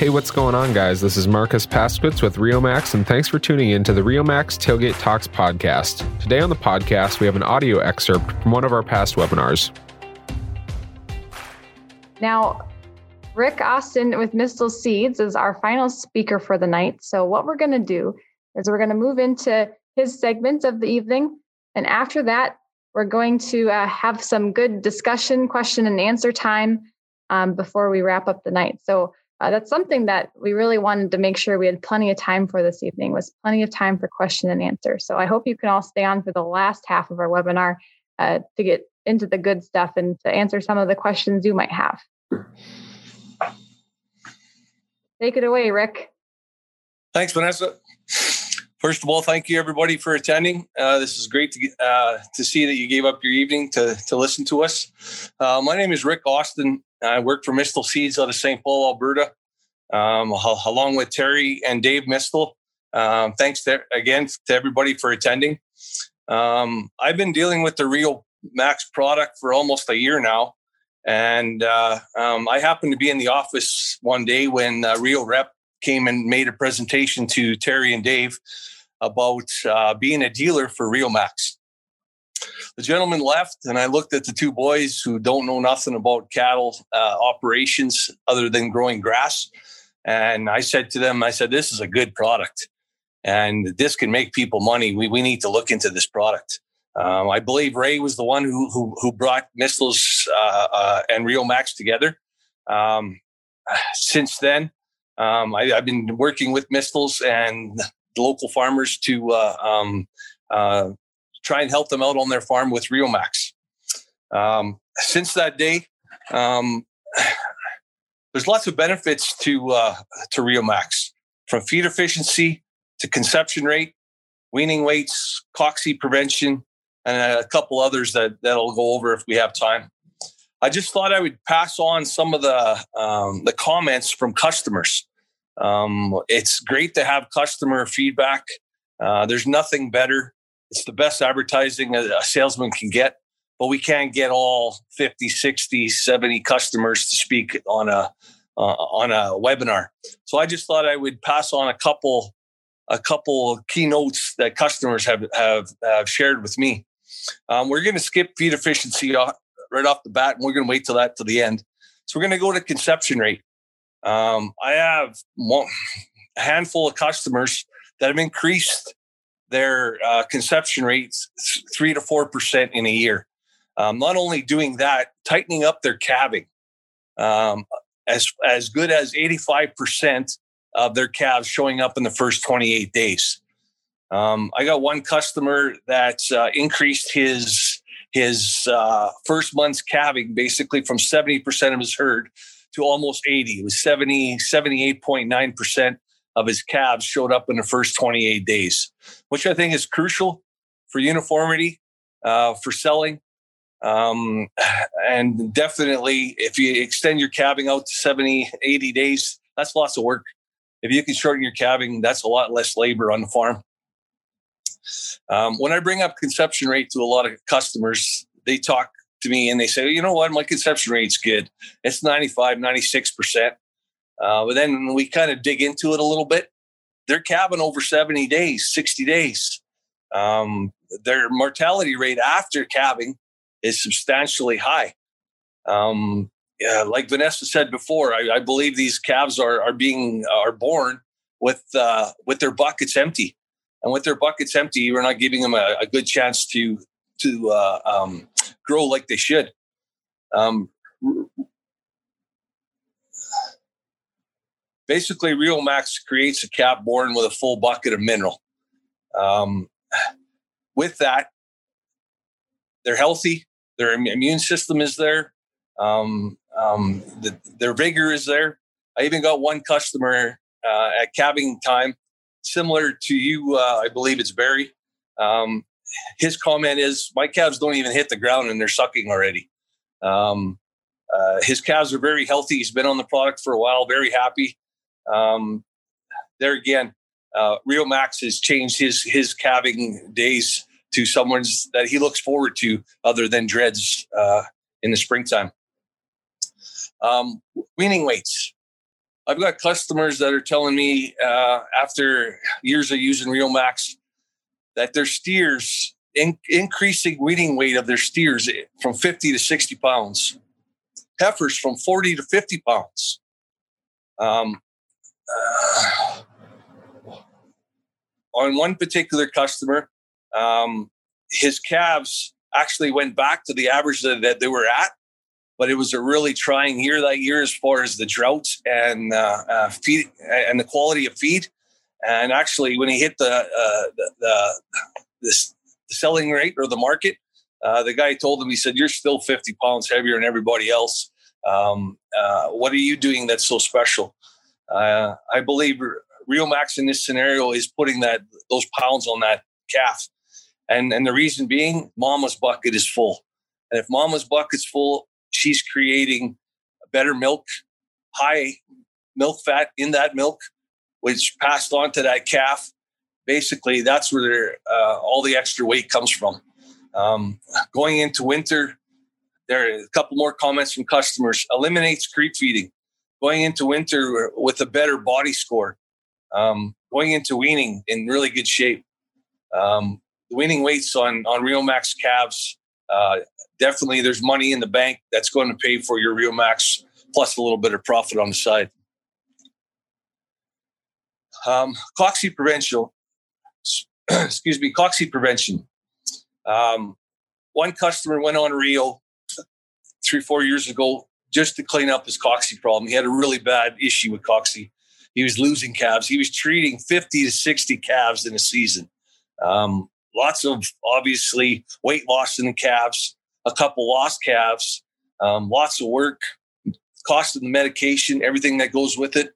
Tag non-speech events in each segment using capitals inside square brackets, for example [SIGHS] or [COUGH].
Hey, what's going on, guys? This is Marcus Paskowitz with RioMax, and thanks for tuning in to the RioMax Tailgate Talks podcast. Today on the podcast, we have an audio excerpt from one of our past webinars. Now, Rick Austin with Mistol Seeds is our final speaker for the night. So, what we're going to do is we're going to move into his segment of the evening. And after that, we're going to uh, have some good discussion, question and answer time um, before we wrap up the night. So, uh, that's something that we really wanted to make sure we had plenty of time for this evening was plenty of time for question and answer. So i hope you can all stay on for the last half of our webinar uh, to get into the good stuff and to answer some of the questions you might have. Take it away rick. Thanks vanessa. First of all thank you everybody for attending. Uh, this is great to uh, to see that you gave up your evening to to listen to us. Uh, my name is rick austin I work for Mistol Seeds out of St. Paul, Alberta, um, along with Terry and Dave Mistol. Um, thanks to, again to everybody for attending. Um, I've been dealing with the Rio Max product for almost a year now. And uh, um, I happened to be in the office one day when uh, Rio Rep came and made a presentation to Terry and Dave about uh, being a dealer for Rio Max the gentleman left, and I looked at the two boys who don't know nothing about cattle uh, operations other than growing grass. And I said to them, I said, this is a good product and this can make people money. We, we need to look into this product. Um, I believe Ray was the one who, who, who brought Mistols uh, uh, and Rio Max together. Um, since then, um, I, have been working with Mistols and local farmers to uh, um, uh, try and help them out on their farm with Rio Max. Um, since that day, um, [SIGHS] there's lots of benefits to uh, to Rio Max, from feed efficiency to conception rate, weaning weights, cocci prevention, and a couple others that that'll go over if we have time. I just thought I would pass on some of the um, the comments from customers. Um, it's great to have customer feedback. Uh, there's nothing better it's the best advertising a, a salesman can get, but we can't get all 50, 60, 70 customers to speak on a uh, on a webinar. So I just thought I would pass on a couple a couple keynotes that customers have have, have shared with me. Um, we're going to skip feed efficiency right off the bat, and we're going to wait till that to the end. So we're going to go to conception rate. Um, I have a handful of customers that have increased their uh, conception rates three to four percent in a year. Um, not only doing that, tightening up their calving. Um, as as good as eighty five percent of their calves showing up in the first twenty eight days. Um, I got one customer that uh, increased his his uh, first month's calving basically from 70% of his herd to almost 80. It was 70, 78.9% of his calves showed up in the first 28 days, which I think is crucial for uniformity, uh, for selling. Um, and definitely, if you extend your calving out to 70, 80 days, that's lots of work. If you can shorten your calving, that's a lot less labor on the farm. Um, when I bring up conception rate to a lot of customers, they talk to me and they say, you know what, my conception rate's good. It's 95, 96%. Uh, but then we kind of dig into it a little bit. They're calving over 70 days, 60 days. Um, their mortality rate after calving is substantially high. Um, yeah, like Vanessa said before, I, I, believe these calves are are being are born with uh, with their buckets empty, and with their buckets empty, we're not giving them a, a good chance to to uh, um, grow like they should. Um, basically Rio Max creates a calf born with a full bucket of mineral. Um, with that, they're healthy. Their immune system is there. Um, um, the, their vigor is there. I even got one customer uh, at calving time, similar to you. Uh, I believe it's Barry. Um, his comment is, "My calves don't even hit the ground and they're sucking already." Um, uh, his calves are very healthy. He's been on the product for a while, very happy. Um, there again, uh, Rio Max has changed his his calving days to someone's that he looks forward to other than dreads uh, in the springtime. Um, weaning weights. I've got customers that are telling me uh, after years of using Rio Max that their steers in, increasing weaning weight of their steers from 50 to 60 pounds, heifers from 40 to 50 pounds. Um, uh, on one particular customer, um, his calves actually went back to the average that, that, they were at, but it was a really trying year that year as far as the drought and uh, uh, feed and the quality of feed. And actually, when he hit the uh, the, the, the, selling rate or the market, uh, the guy told him, he said, "You're still 50 pounds heavier than everybody else. Um, uh, what are you doing that's so special?" Uh, I believe Rio Max in this scenario is putting that those pounds on that calf, and and the reason being, Mama's bucket is full, and if Mama's bucket's full, she's creating better milk, high milk fat in that milk, which passed on to that calf. Basically, that's where uh, all the extra weight comes from. Um, going into winter, there are a couple more comments from customers. Eliminates creep feeding. Going into winter with a better body score. Um, going into weaning in really good shape. Um, weights on on Rio Max calves. Uh, definitely, there's money in the bank that's going to pay for your Rio Max plus a little bit of profit on the side. Um, Cocci prevention, [CLEARS THROAT] excuse me, Cocci prevention. Um, one customer went on Rio three, four years ago just to clean up his Cocci problem. He had a really bad issue with Cocci. He was losing calves. He was treating 50 to 60 calves in a season. Um, lots of obviously weight loss in the calves, a couple lost calves, um, lots of work, cost of the medication, everything that goes with it.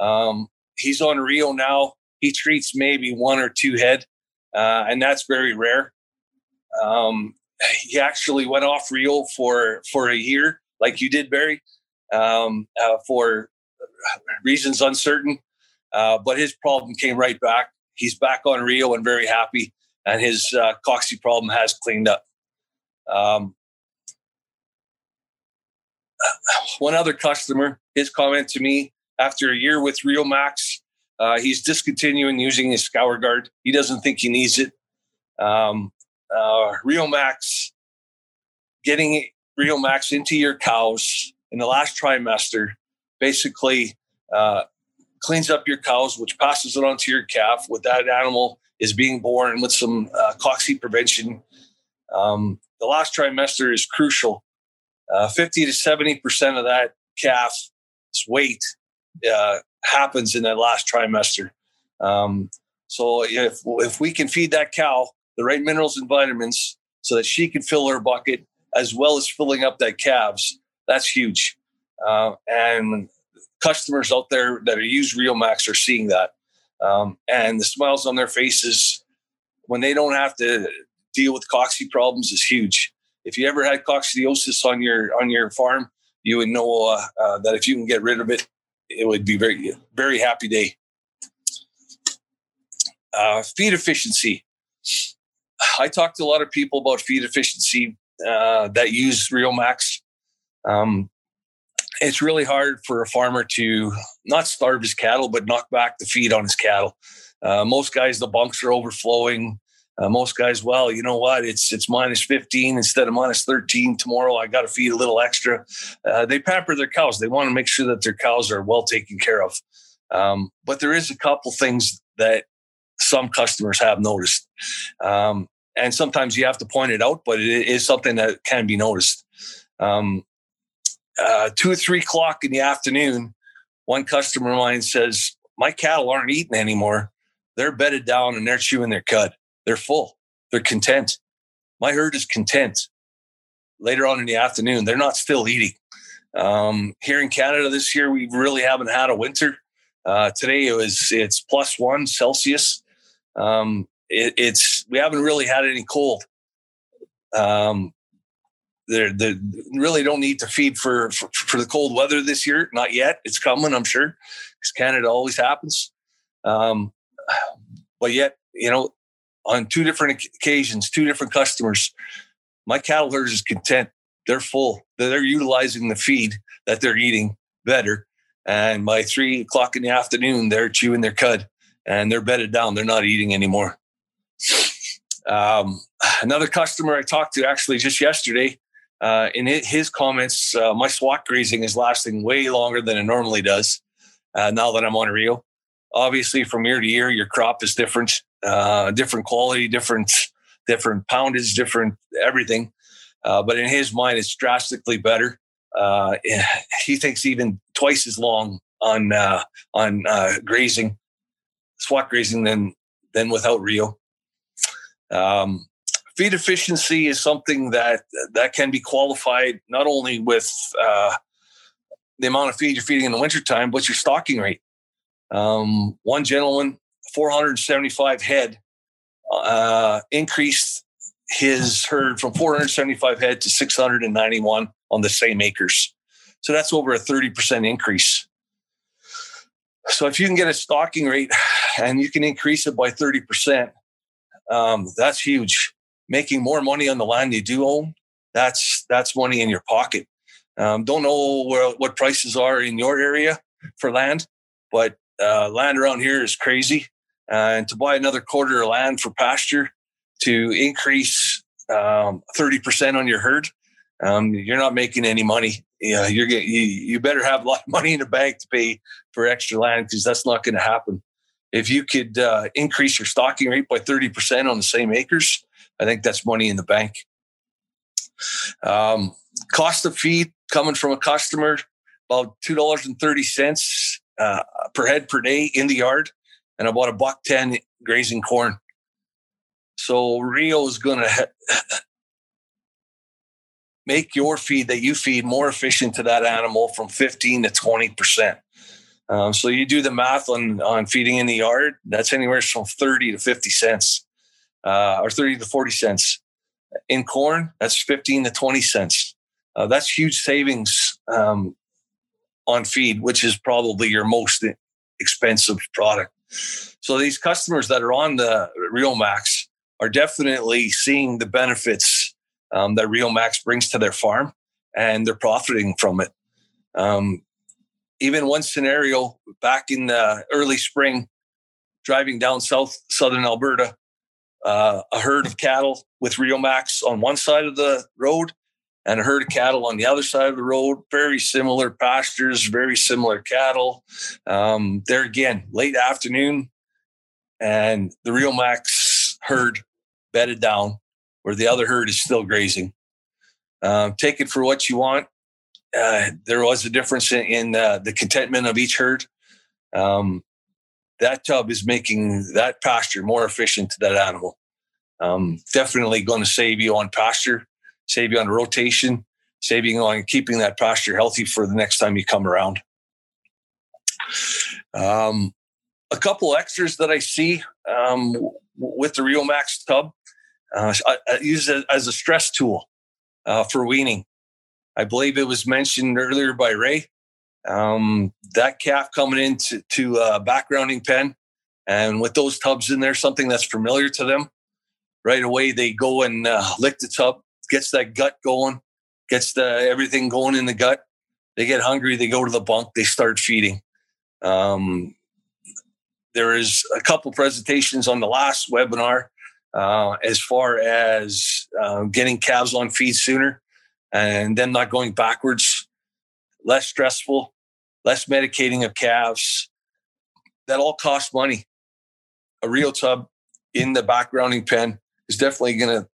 Um, he's on Rio now. He treats maybe one or two head, uh, and that's very rare. Um, he actually went off Rio for for a year, like you did, Barry, um, uh, for reasons uncertain. Uh, but his problem came right back. He's back on Rio and very happy, and his uh, problem has cleaned up. Um, one other customer, his comment to me after a year with Rio Max, uh, he's discontinuing using his scour guard. He doesn't think he needs it. Um, uh, Rio Max, getting Rio Max into your cows in the last trimester basically uh, cleans up your cows, which passes it on to your calf. With that animal is being born with some uh, prevention. Um, the last trimester is crucial. Uh, 50 to 70% of that calf's weight uh, happens in that last trimester. Um, so if, if we can feed that cow the right minerals and vitamins so that she can fill her bucket as well as filling up that calves, that's huge. Uh, and customers out there that are use Rio Max are seeing that. Um, and the smiles on their faces when they don't have to deal with cocci problems is huge. If you ever had coccidiosis on your on your farm, you would know uh, uh, that if you can get rid of it, it would be very very happy day. Uh, feed efficiency. I talk to a lot of people about feed efficiency uh, that use Rio Max. Um, it's really hard for a farmer to not starve his cattle, but knock back the feed on his cattle. Uh, most guys, the bunks are overflowing. Uh, most guys, well, you know what? It's it's minus 15 instead of minus 13 tomorrow. I got to feed a little extra. Uh, they pamper their cows. They want to make sure that their cows are well taken care of. Um, but there is a couple things that some customers have noticed. Um, and sometimes you have to point it out, but it is something that can be noticed. Um, uh, two or three o'clock in the afternoon, one customer of mine says, My cattle aren't eating anymore. They're bedded down and they're chewing their cud. They're full. They're content. My herd is content. Later on in the afternoon, they're not still eating. Um, here in Canada this year, we really haven't had a winter. Uh, today it was it's plus one Celsius. Um, it, it's we haven't really had any cold. Um, they they really don't need to feed for, for, for the cold weather this year. Not yet. It's coming, I'm sure, because Canada always happens. Um, but yet, you know, on two different occasions, two different customers, my cattle herd is content. They're full. They're utilizing the feed that they're eating better. And by three o'clock in the afternoon, they're chewing their cud and they're bedded down. They're not eating anymore. Um, another customer I talked to actually just yesterday, uh, in his comments, uh, my swath grazing is lasting way longer than it normally does uh, now that I'm on Rio. Obviously, from year to year, your crop is different, uh, different quality, different different poundage, different everything. Uh, but in his mind, it's drastically better. Uh, [LAUGHS] he thinks even twice as long on on grazing, swath grazing than than without Rio. Um, feed efficiency is something that that can be qualified not only with uh, the amount of feed you're feeding in the wintertime, but your stocking rate. Um, one gentleman, 475 head, uh, increased his herd from 475 head to 691 on the same acres. So that's over a 30% increase. So if you can get a stocking rate and you can increase it by 30%, um, that's huge. Making more money on the land you do own, that's that's money in your pocket. Um, don't know where what prices are in your area for land, but uh, land around here is crazy. Uh, and to buy another quarter of land for pasture to increase um, 30% on your herd, um, you're not making any money. Yeah, you're getting, you, you better have a lot of money in the bank to pay for extra land because that's not going to happen if you could uh, increase your stocking rate by 30% on the same acres, I think that's money in the bank. Um, cost of feed coming from a customer, about $2.30 uh, per head per day in the yard, and about a buck 10 grazing corn. So Rio is going to make your feed that you feed more efficient to that animal from 15 to 20%. Um, so you do the math on on feeding in the yard. That's anywhere from thirty to fifty cents, uh, or thirty to forty cents. In corn, that's fifteen to twenty cents. Uh, that's huge savings um, on feed, which is probably your most expensive product. So these customers that are on the Rio Max are definitely seeing the benefits um, that Rio Max brings to their farm, and they're profiting from it. Um, even one scenario back in the early spring, driving down south southern Alberta, uh, a herd of cattle with Rio Max on one side of the road and a herd of cattle on the other side of the road. Very similar pastures, very similar cattle. Um, there again, late afternoon, and the Rio Max herd bedded down where the other herd is still grazing. Um, take it for what you want uh, there was a difference in, in uh, the contentment of each herd. Um, that tub is making that pasture more efficient to that animal. Um, definitely going to save you on pasture, save you on rotation, saving on keeping that pasture healthy for the next time you come around. Um, a couple extras that I see um, with the Rio Max tub, uh, I, I, use it as a stress tool uh, for weaning. I believe it was mentioned earlier by Ray. Um, that calf coming into to a backgrounding pen, and with those tubs in there, something that's familiar to them, right away they go and uh, lick the tub, gets that gut going, gets the everything going in the gut. They get hungry, they go to the bunk, they start feeding. Um, there is a couple presentations on the last webinar uh, as far as uh, getting calves on feed sooner and then not going backwards, less stressful, less medicating of calves. That all costs money. A real tub in the backgrounding pen is definitely going to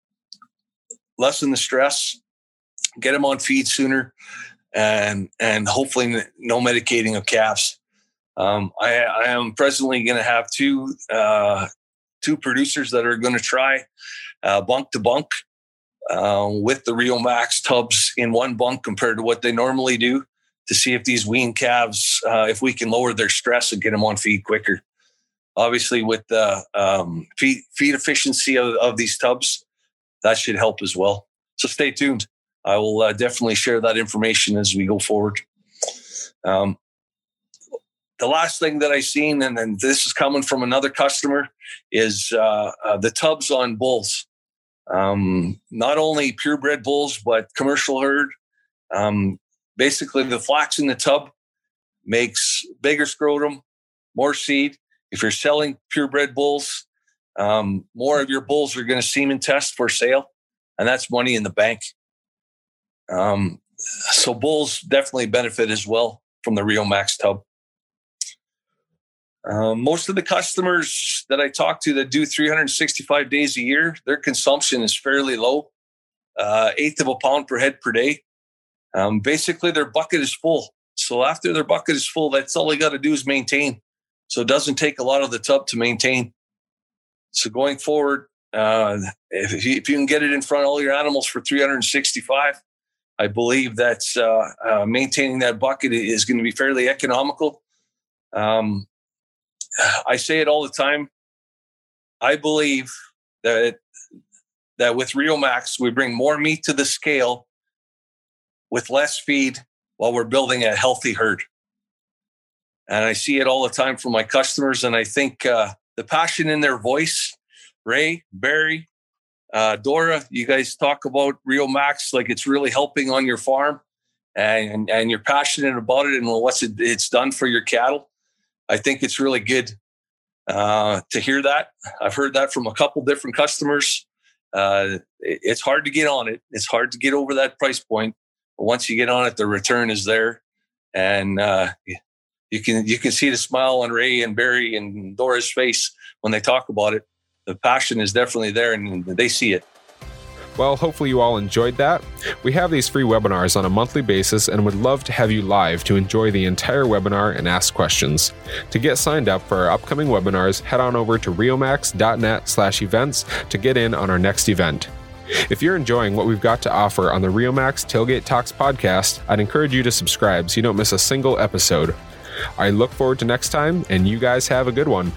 lessen the stress, get them on feed sooner, and and hopefully no medicating of calves. Um, I, I, am presently going to have two uh, two producers that are going to try uh, bunk to bunk uh, with the Rio Max tubs in one bunk compared to what they normally do to see if these wean calves, uh, if we can lower their stress and get them on feed quicker. Obviously, with the um, feed, feed efficiency of, of, these tubs, that should help as well. So stay tuned. I will uh, definitely share that information as we go forward. Um, the last thing that I seen, and, and this is coming from another customer, is uh, uh, the tubs on bulls um, not only purebred bulls, but commercial herd. Um, basically, the flax in the tub makes bigger scrotum, more seed. If you're selling purebred bulls, um, more of your bulls are going to semen test for sale, and that's money in the bank. Um, so bulls definitely benefit as well from the Rio Max tub. Um, most of the customers that I talk to that do 365 days a year, their consumption is fairly low, uh, eighth of a pound per head per day. Um, basically, their bucket is full. So after their bucket is full, that's all they got to do is maintain. So it doesn't take a lot of the tub to maintain. So going forward, uh, if, you, if you can get it in front of all your animals for 365, I believe that uh, uh, maintaining that bucket is going to be fairly economical. Um, [SIGHS] I say it all the time. I believe that that with Rio Max we bring more meat to the scale with less feed while we're building a healthy herd. And I see it all the time from my customers, and I think uh, the passion in their voice, Ray, Barry, uh, Dora, you guys talk about Rio Max like it's really helping on your farm, and and you're passionate about it and what's it, it's done for your cattle. I think it's really good uh, to hear that. I've heard that from a couple different customers. Uh, it's hard to get on it. It's hard to get over that price point. But once you get on it, the return is there, and uh, you can you can see the smile on Ray and Barry and Dora's face when they talk about it. The passion is definitely there, and they see it. Well, hopefully, you all enjoyed that. We have these free webinars on a monthly basis and would love to have you live to enjoy the entire webinar and ask questions. To get signed up for our upcoming webinars, head on over to riomax.net slash events to get in on our next event. If you're enjoying what we've got to offer on the RioMax Tailgate Talks podcast, I'd encourage you to subscribe so you don't miss a single episode. I look forward to next time, and you guys have a good one.